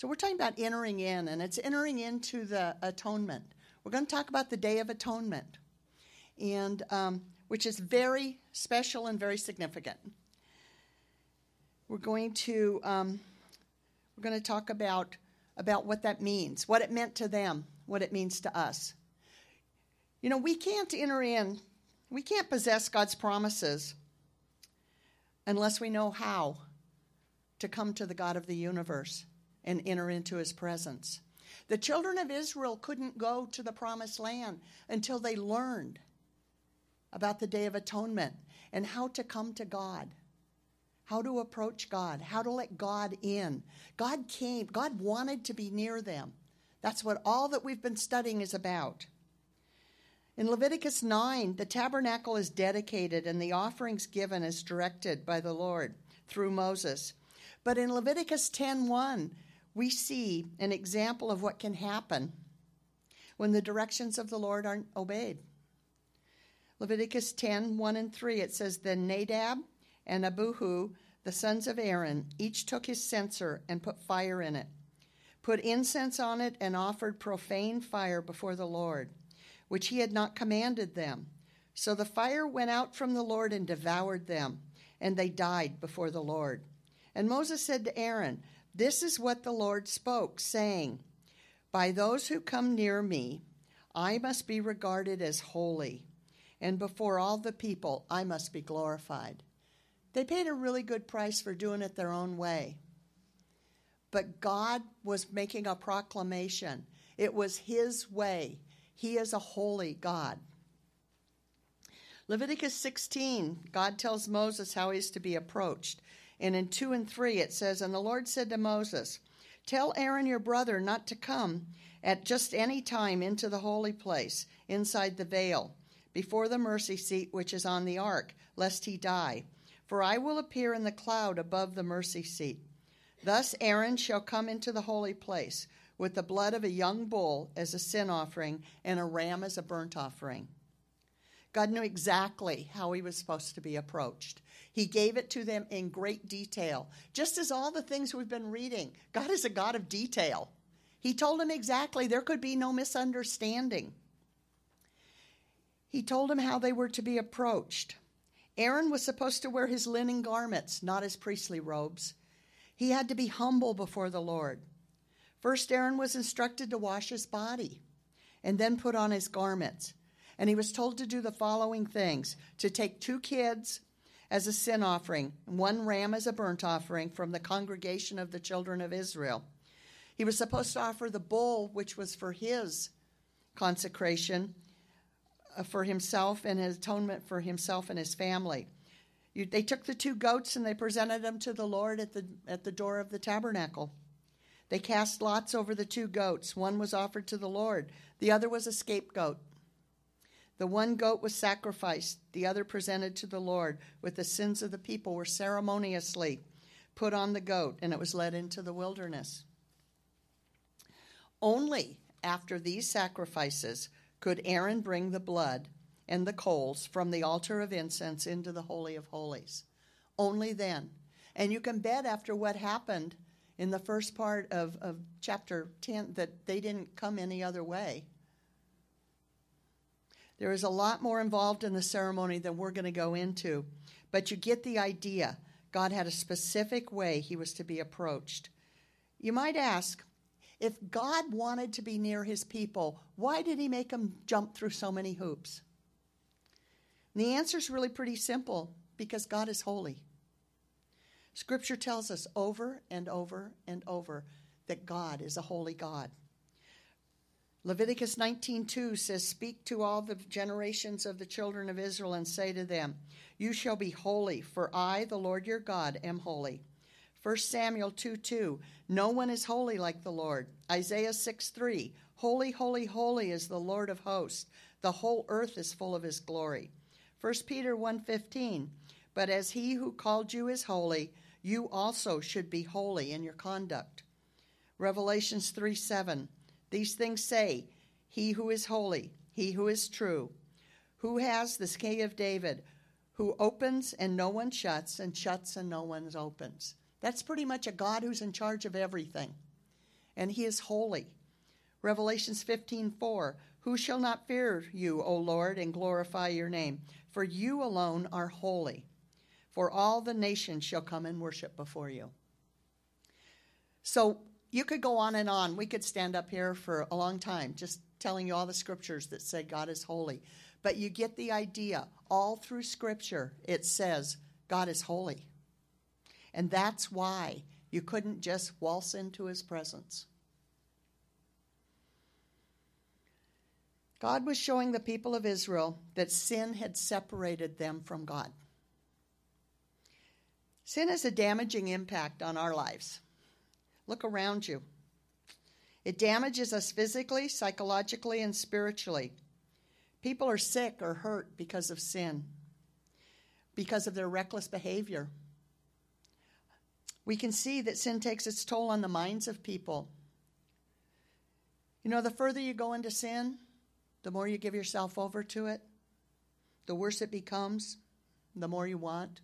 So we're talking about entering in, and it's entering into the atonement. We're going to talk about the Day of Atonement, and um, which is very special and very significant. We're going to um, we're going to talk about about what that means, what it meant to them, what it means to us. You know, we can't enter in, we can't possess God's promises unless we know how to come to the God of the universe and enter into his presence. The children of Israel couldn't go to the promised land until they learned about the Day of Atonement and how to come to God, how to approach God, how to let God in. God came, God wanted to be near them. That's what all that we've been studying is about. In Leviticus 9, the tabernacle is dedicated and the offerings given is directed by the Lord through Moses. But in Leviticus 10:1, we see an example of what can happen when the directions of the Lord aren't obeyed. Leviticus 10 1 and 3, it says, Then Nadab and Abihu, the sons of Aaron, each took his censer and put fire in it, put incense on it, and offered profane fire before the Lord, which he had not commanded them. So the fire went out from the Lord and devoured them, and they died before the Lord. And Moses said to Aaron, This is what the Lord spoke, saying, By those who come near me, I must be regarded as holy, and before all the people, I must be glorified. They paid a really good price for doing it their own way. But God was making a proclamation. It was His way. He is a holy God. Leviticus 16, God tells Moses how he's to be approached. And in 2 and 3, it says, And the Lord said to Moses, Tell Aaron your brother not to come at just any time into the holy place, inside the veil, before the mercy seat which is on the ark, lest he die. For I will appear in the cloud above the mercy seat. Thus Aaron shall come into the holy place with the blood of a young bull as a sin offering and a ram as a burnt offering. God knew exactly how he was supposed to be approached. He gave it to them in great detail, just as all the things we've been reading. God is a God of detail. He told them exactly there could be no misunderstanding. He told them how they were to be approached. Aaron was supposed to wear his linen garments, not his priestly robes. He had to be humble before the Lord. First, Aaron was instructed to wash his body and then put on his garments. And he was told to do the following things to take two kids as a sin offering, one ram as a burnt offering from the congregation of the children of Israel. He was supposed to offer the bull, which was for his consecration, uh, for himself and his atonement for himself and his family. You, they took the two goats and they presented them to the Lord at the, at the door of the tabernacle. They cast lots over the two goats. One was offered to the Lord, the other was a scapegoat. The one goat was sacrificed, the other presented to the Lord, with the sins of the people were ceremoniously put on the goat, and it was led into the wilderness. Only after these sacrifices could Aaron bring the blood and the coals from the altar of incense into the Holy of Holies. Only then. And you can bet after what happened in the first part of, of chapter 10 that they didn't come any other way. There is a lot more involved in the ceremony than we're going to go into, but you get the idea. God had a specific way he was to be approached. You might ask, if God wanted to be near his people, why did he make them jump through so many hoops? And the answer is really pretty simple because God is holy. Scripture tells us over and over and over that God is a holy God. Leviticus 19:2 says, "Speak to all the generations of the children of Israel and say to them, you shall be holy, for I, the Lord your God, am holy." 1 Samuel 2 2, no one is holy like the Lord. Isaiah 6 3, holy, holy, holy is the Lord of hosts. The whole earth is full of his glory. 1 Peter 1 15, but as he who called you is holy, you also should be holy in your conduct. Revelations 3 7, these things say, He who is holy, he who is true, who has the key of David, who opens and no one shuts, and shuts and no one opens. That's pretty much a God who's in charge of everything. and he is holy. Revelations 15:4 Who shall not fear you, O Lord, and glorify your name? For you alone are holy. For all the nations shall come and worship before you. So you could go on and on. We could stand up here for a long time just telling you all the scriptures that say God is holy. But you get the idea. All through scripture, it says God is holy. And that's why you couldn't just waltz into his presence. God was showing the people of Israel that sin had separated them from God. Sin has a damaging impact on our lives. Look around you. It damages us physically, psychologically, and spiritually. People are sick or hurt because of sin, because of their reckless behavior. We can see that sin takes its toll on the minds of people. You know, the further you go into sin, the more you give yourself over to it, the worse it becomes, the more you want.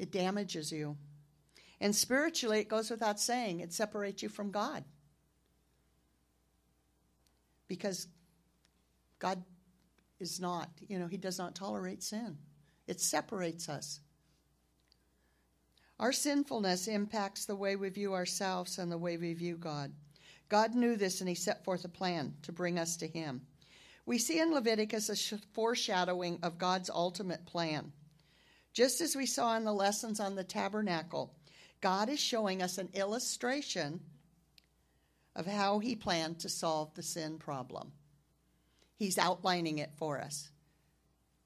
It damages you. And spiritually, it goes without saying, it separates you from God. Because God is not, you know, He does not tolerate sin, it separates us. Our sinfulness impacts the way we view ourselves and the way we view God. God knew this and He set forth a plan to bring us to Him. We see in Leviticus a foreshadowing of God's ultimate plan. Just as we saw in the lessons on the tabernacle, God is showing us an illustration of how he planned to solve the sin problem. He's outlining it for us.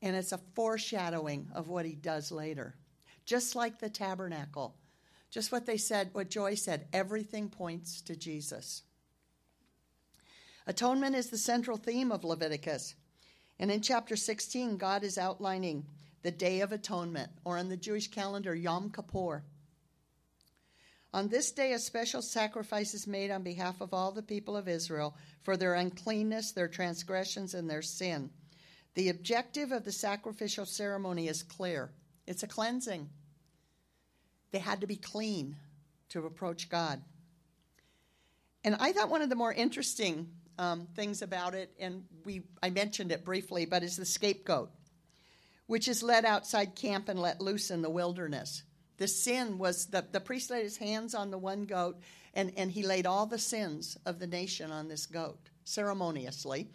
And it's a foreshadowing of what he does later. Just like the tabernacle. Just what they said, what Joy said, everything points to Jesus. Atonement is the central theme of Leviticus. And in chapter 16, God is outlining the Day of Atonement, or on the Jewish calendar, Yom Kippur. On this day, a special sacrifice is made on behalf of all the people of Israel for their uncleanness, their transgressions, and their sin. The objective of the sacrificial ceremony is clear it's a cleansing. They had to be clean to approach God. And I thought one of the more interesting um, things about it, and we I mentioned it briefly, but is the scapegoat, which is led outside camp and let loose in the wilderness. The sin was the, the priest laid his hands on the one goat, and, and he laid all the sins of the nation on this goat ceremoniously.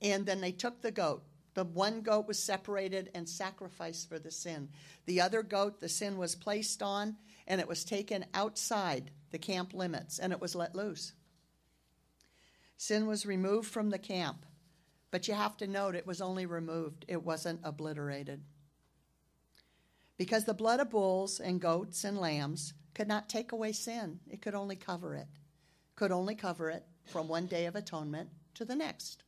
And then they took the goat. The one goat was separated and sacrificed for the sin. The other goat, the sin was placed on, and it was taken outside the camp limits, and it was let loose. Sin was removed from the camp, but you have to note it was only removed, it wasn't obliterated because the blood of bulls and goats and lambs could not take away sin. It could only cover it. Could only cover it from one day of atonement to the next.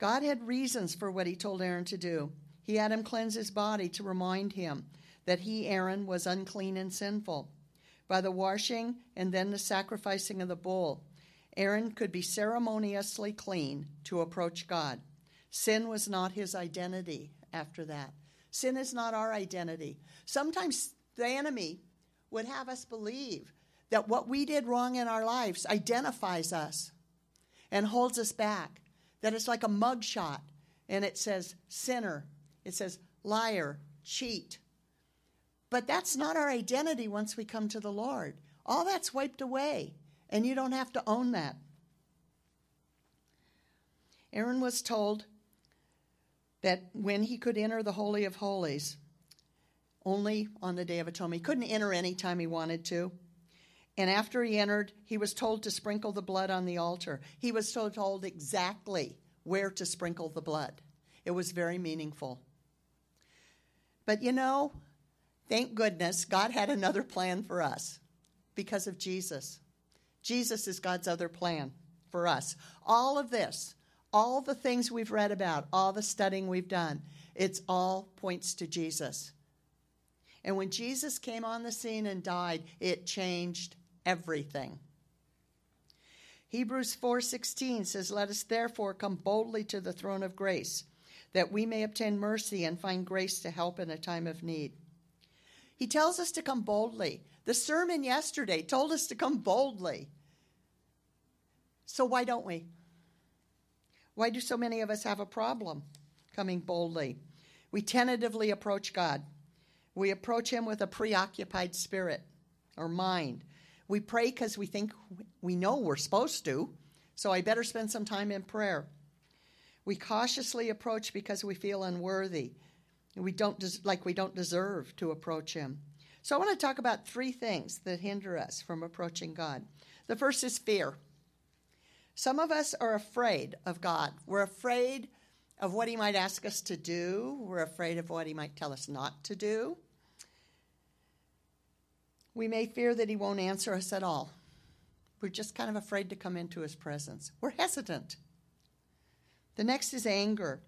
God had reasons for what he told Aaron to do. He had him cleanse his body to remind him that he, Aaron, was unclean and sinful. By the washing and then the sacrificing of the bull, Aaron could be ceremoniously clean to approach God. Sin was not his identity after that. Sin is not our identity. Sometimes the enemy would have us believe that what we did wrong in our lives identifies us and holds us back. That it's like a mugshot and it says sinner, it says liar, cheat. But that's not our identity once we come to the Lord. All that's wiped away, and you don't have to own that. Aaron was told that when he could enter the Holy of Holies, only on the Day of Atonement. He couldn't enter any time he wanted to. And after he entered, he was told to sprinkle the blood on the altar. He was told exactly where to sprinkle the blood. It was very meaningful. But you know, thank goodness God had another plan for us because of Jesus. Jesus is God's other plan for us. All of this all the things we've read about, all the studying we've done, it's all points to Jesus. And when Jesus came on the scene and died, it changed everything. Hebrews 4:16 says, "Let us therefore come boldly to the throne of grace, that we may obtain mercy and find grace to help in a time of need." He tells us to come boldly. The sermon yesterday told us to come boldly. So why don't we? Why do so many of us have a problem coming boldly? We tentatively approach God. We approach Him with a preoccupied spirit or mind. We pray because we think we know we're supposed to, so I better spend some time in prayer. We cautiously approach because we feel unworthy. We don't des- like we don't deserve to approach Him. So I want to talk about three things that hinder us from approaching God. The first is fear. Some of us are afraid of God. We're afraid of what He might ask us to do, we're afraid of what He might tell us not to do. We may fear that He won't answer us at all. We're just kind of afraid to come into His presence. We're hesitant. The next is anger.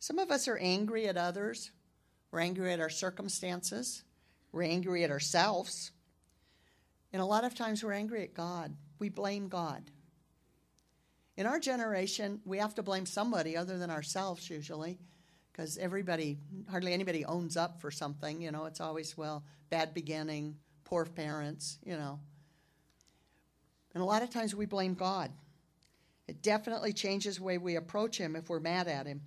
Some of us are angry at others, we're angry at our circumstances, we're angry at ourselves. And a lot of times we're angry at God. We blame God. In our generation, we have to blame somebody other than ourselves usually, because everybody, hardly anybody owns up for something. You know, it's always, well, bad beginning, poor parents, you know. And a lot of times we blame God. It definitely changes the way we approach Him if we're mad at Him,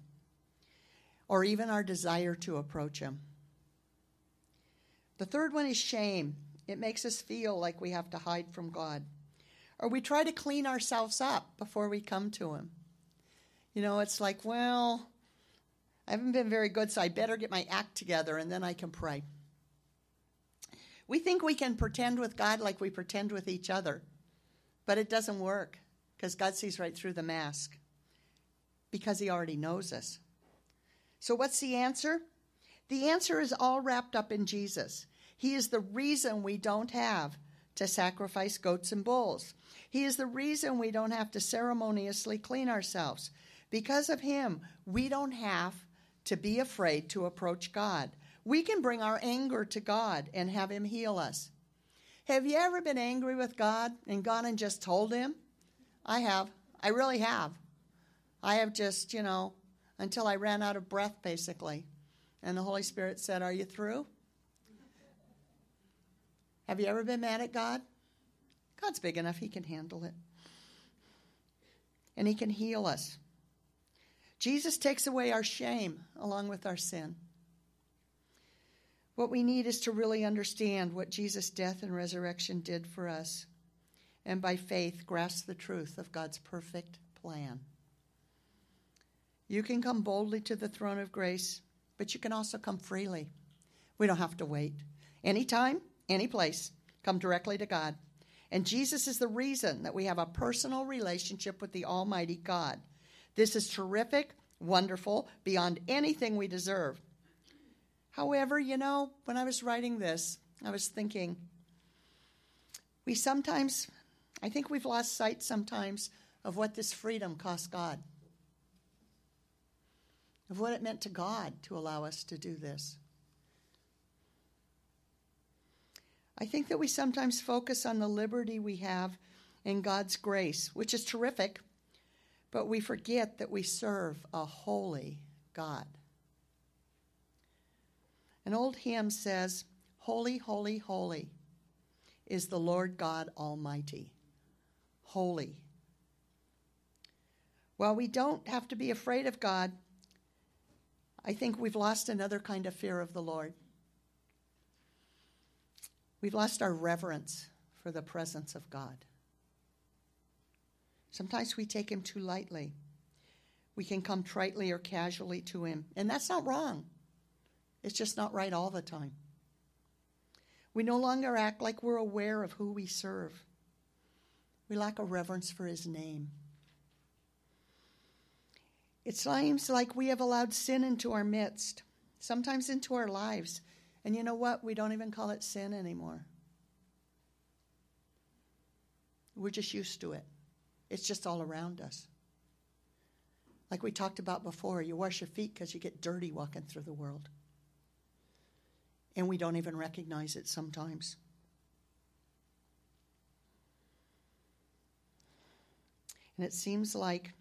or even our desire to approach Him. The third one is shame. It makes us feel like we have to hide from God or we try to clean ourselves up before we come to Him. You know, it's like, well, I haven't been very good, so I better get my act together and then I can pray. We think we can pretend with God like we pretend with each other, but it doesn't work because God sees right through the mask because He already knows us. So, what's the answer? The answer is all wrapped up in Jesus. He is the reason we don't have to sacrifice goats and bulls. He is the reason we don't have to ceremoniously clean ourselves. Because of Him, we don't have to be afraid to approach God. We can bring our anger to God and have Him heal us. Have you ever been angry with God and gone and just told Him? I have. I really have. I have just, you know, until I ran out of breath, basically. And the Holy Spirit said, Are you through? Have you ever been mad at God? God's big enough, He can handle it. And He can heal us. Jesus takes away our shame along with our sin. What we need is to really understand what Jesus' death and resurrection did for us, and by faith grasp the truth of God's perfect plan. You can come boldly to the throne of grace, but you can also come freely. We don't have to wait. Anytime, any place, come directly to God. And Jesus is the reason that we have a personal relationship with the Almighty God. This is terrific, wonderful, beyond anything we deserve. However, you know, when I was writing this, I was thinking, we sometimes, I think we've lost sight sometimes of what this freedom cost God, of what it meant to God to allow us to do this. I think that we sometimes focus on the liberty we have in God's grace, which is terrific, but we forget that we serve a holy God. An old hymn says, Holy, holy, holy is the Lord God Almighty. Holy. While we don't have to be afraid of God, I think we've lost another kind of fear of the Lord. We've lost our reverence for the presence of God. Sometimes we take Him too lightly. We can come tritely or casually to Him, and that's not wrong. It's just not right all the time. We no longer act like we're aware of who we serve. We lack a reverence for His name. It seems like we have allowed sin into our midst, sometimes into our lives, and you know what? We don't even call it sin anymore. We're just used to it. It's just all around us. Like we talked about before, you wash your feet because you get dirty walking through the world. And we don't even recognize it sometimes. And it seems like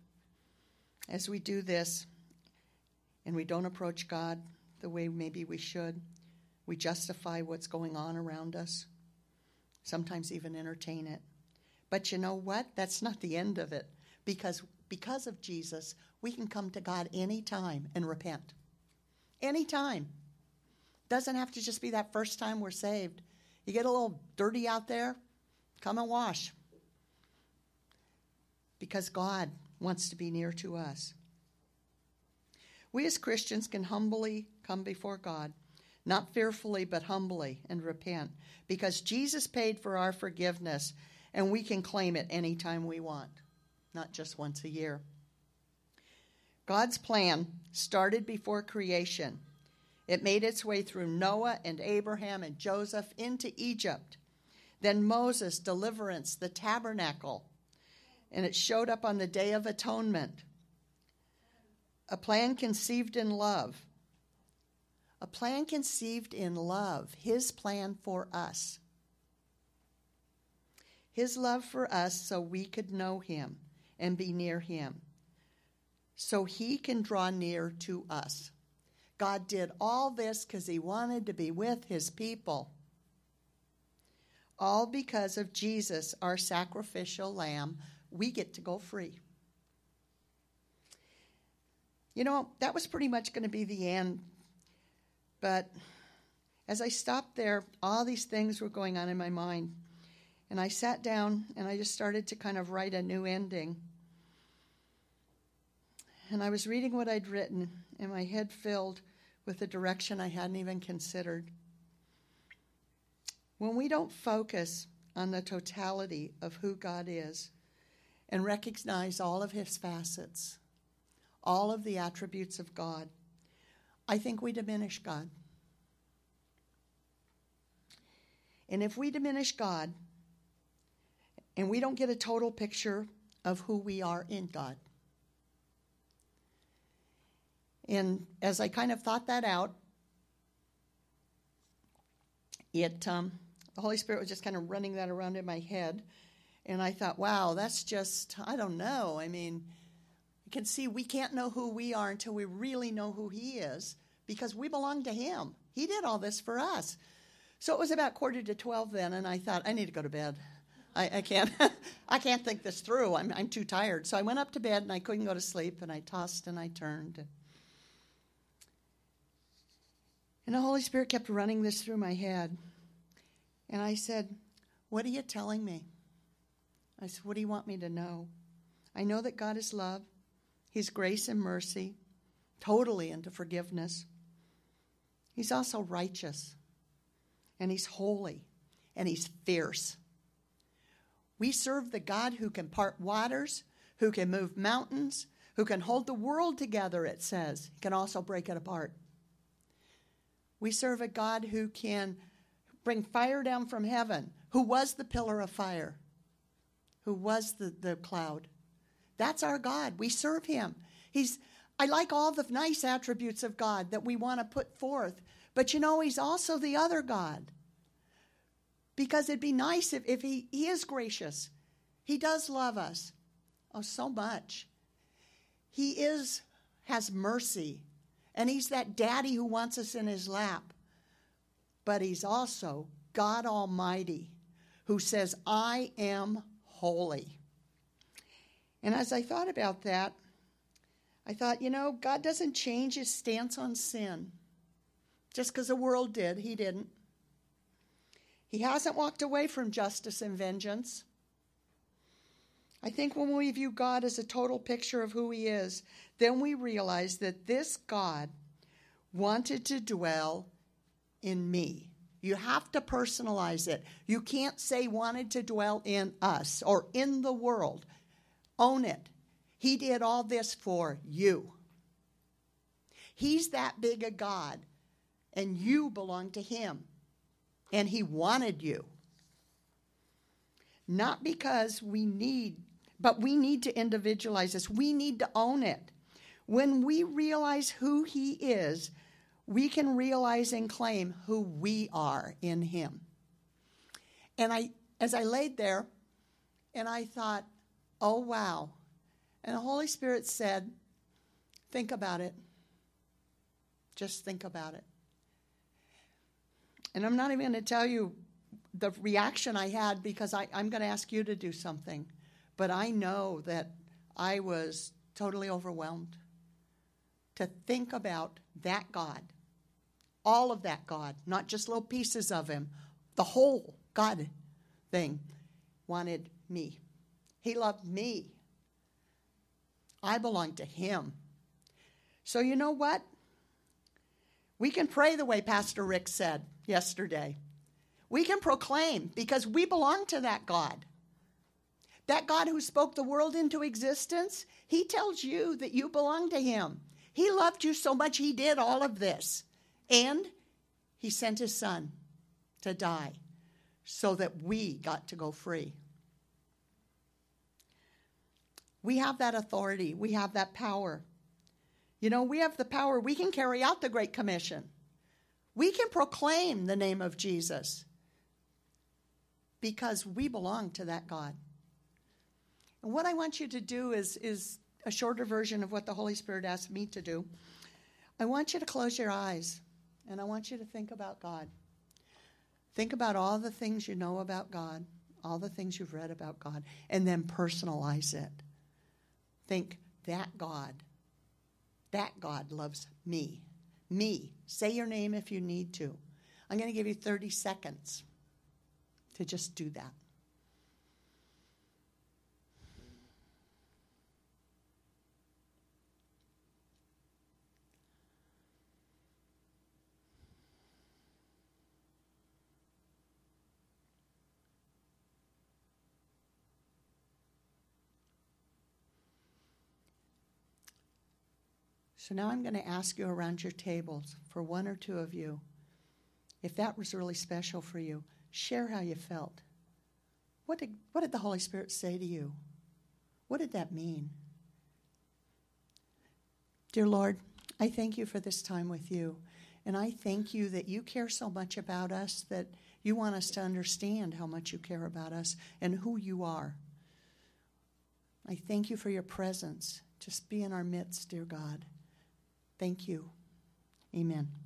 as we do this and we don't approach God the way maybe we should, We justify what's going on around us, sometimes even entertain it. But you know what? That's not the end of it because because of Jesus, we can come to God anytime and repent. Anytime. Doesn't have to just be that first time we're saved. You get a little dirty out there, come and wash. Because God wants to be near to us. We as Christians can humbly come before God, not fearfully, but humbly, and repent, because Jesus paid for our forgiveness, and we can claim it anytime we want, not just once a year. God's plan started before creation. It made its way through Noah and Abraham and Joseph into Egypt. Then Moses, deliverance, the tabernacle, and it showed up on the Day of Atonement. A plan conceived in love. A plan conceived in love, His plan for us. His love for us so we could know Him and be near Him, so He can draw near to us. God did all this because He wanted to be with His people. All because of Jesus, our sacrificial lamb, we get to go free. You know, that was pretty much going to be the end. But as I stopped there, all these things were going on in my mind. And I sat down and I just started to kind of write a new ending. And I was reading what I'd written, and my head filled with a direction I hadn't even considered. When we don't focus on the totality of who God is and recognize all of his facets, all of the attributes of God, I think we diminish God. And if we diminish God and we don't get a total picture of who we are in God, and as I kind of thought that out, it um, the Holy Spirit was just kind of running that around in my head, and I thought, wow, that's just I don't know. I mean, can see we can't know who we are until we really know who He is, because we belong to Him. He did all this for us. So it was about quarter to twelve then, and I thought I need to go to bed. I, I can't I can't think this through. I'm I'm too tired. So I went up to bed and I couldn't go to sleep, and I tossed and I turned. And the Holy Spirit kept running this through my head. And I said, What are you telling me? I said, What do you want me to know? I know that God is love, He's grace and mercy, totally into forgiveness. He's also righteous, and He's holy, and He's fierce. We serve the God who can part waters, who can move mountains, who can hold the world together, it says. He can also break it apart. We serve a God who can bring fire down from heaven, who was the pillar of fire, who was the, the cloud. That's our God. We serve him. He's I like all the nice attributes of God that we want to put forth, but you know, he's also the other God. Because it'd be nice if, if he, he is gracious. He does love us. Oh, so much. He is has mercy. And he's that daddy who wants us in his lap. But he's also God Almighty who says, I am holy. And as I thought about that, I thought, you know, God doesn't change his stance on sin. Just because the world did, he didn't. He hasn't walked away from justice and vengeance. I think when we view God as a total picture of who He is, then we realize that this God wanted to dwell in me. You have to personalize it. You can't say wanted to dwell in us or in the world. Own it. He did all this for you. He's that big a God, and you belong to Him. And He wanted you. Not because we need but we need to individualize this. We need to own it. When we realize who He is, we can realize and claim who we are in Him. And I, as I laid there, and I thought, oh wow. And the Holy Spirit said, think about it. Just think about it. And I'm not even going to tell you the reaction I had because I, I'm going to ask you to do something. But I know that I was totally overwhelmed to think about that God, all of that God, not just little pieces of Him, the whole God thing wanted me. He loved me. I belong to Him. So, you know what? We can pray the way Pastor Rick said yesterday. We can proclaim because we belong to that God. That God who spoke the world into existence, He tells you that you belong to Him. He loved you so much, He did all of this. And He sent His Son to die so that we got to go free. We have that authority, we have that power. You know, we have the power, we can carry out the Great Commission. We can proclaim the name of Jesus because we belong to that God. And what I want you to do is, is a shorter version of what the Holy Spirit asked me to do. I want you to close your eyes and I want you to think about God. Think about all the things you know about God, all the things you've read about God, and then personalize it. Think, that God, that God loves me. Me. Say your name if you need to. I'm going to give you 30 seconds to just do that. So now I'm going to ask you around your tables for one or two of you, if that was really special for you, share how you felt. What did, what did the Holy Spirit say to you? What did that mean? Dear Lord, I thank you for this time with you. And I thank you that you care so much about us that you want us to understand how much you care about us and who you are. I thank you for your presence. Just be in our midst, dear God. Thank you. Amen.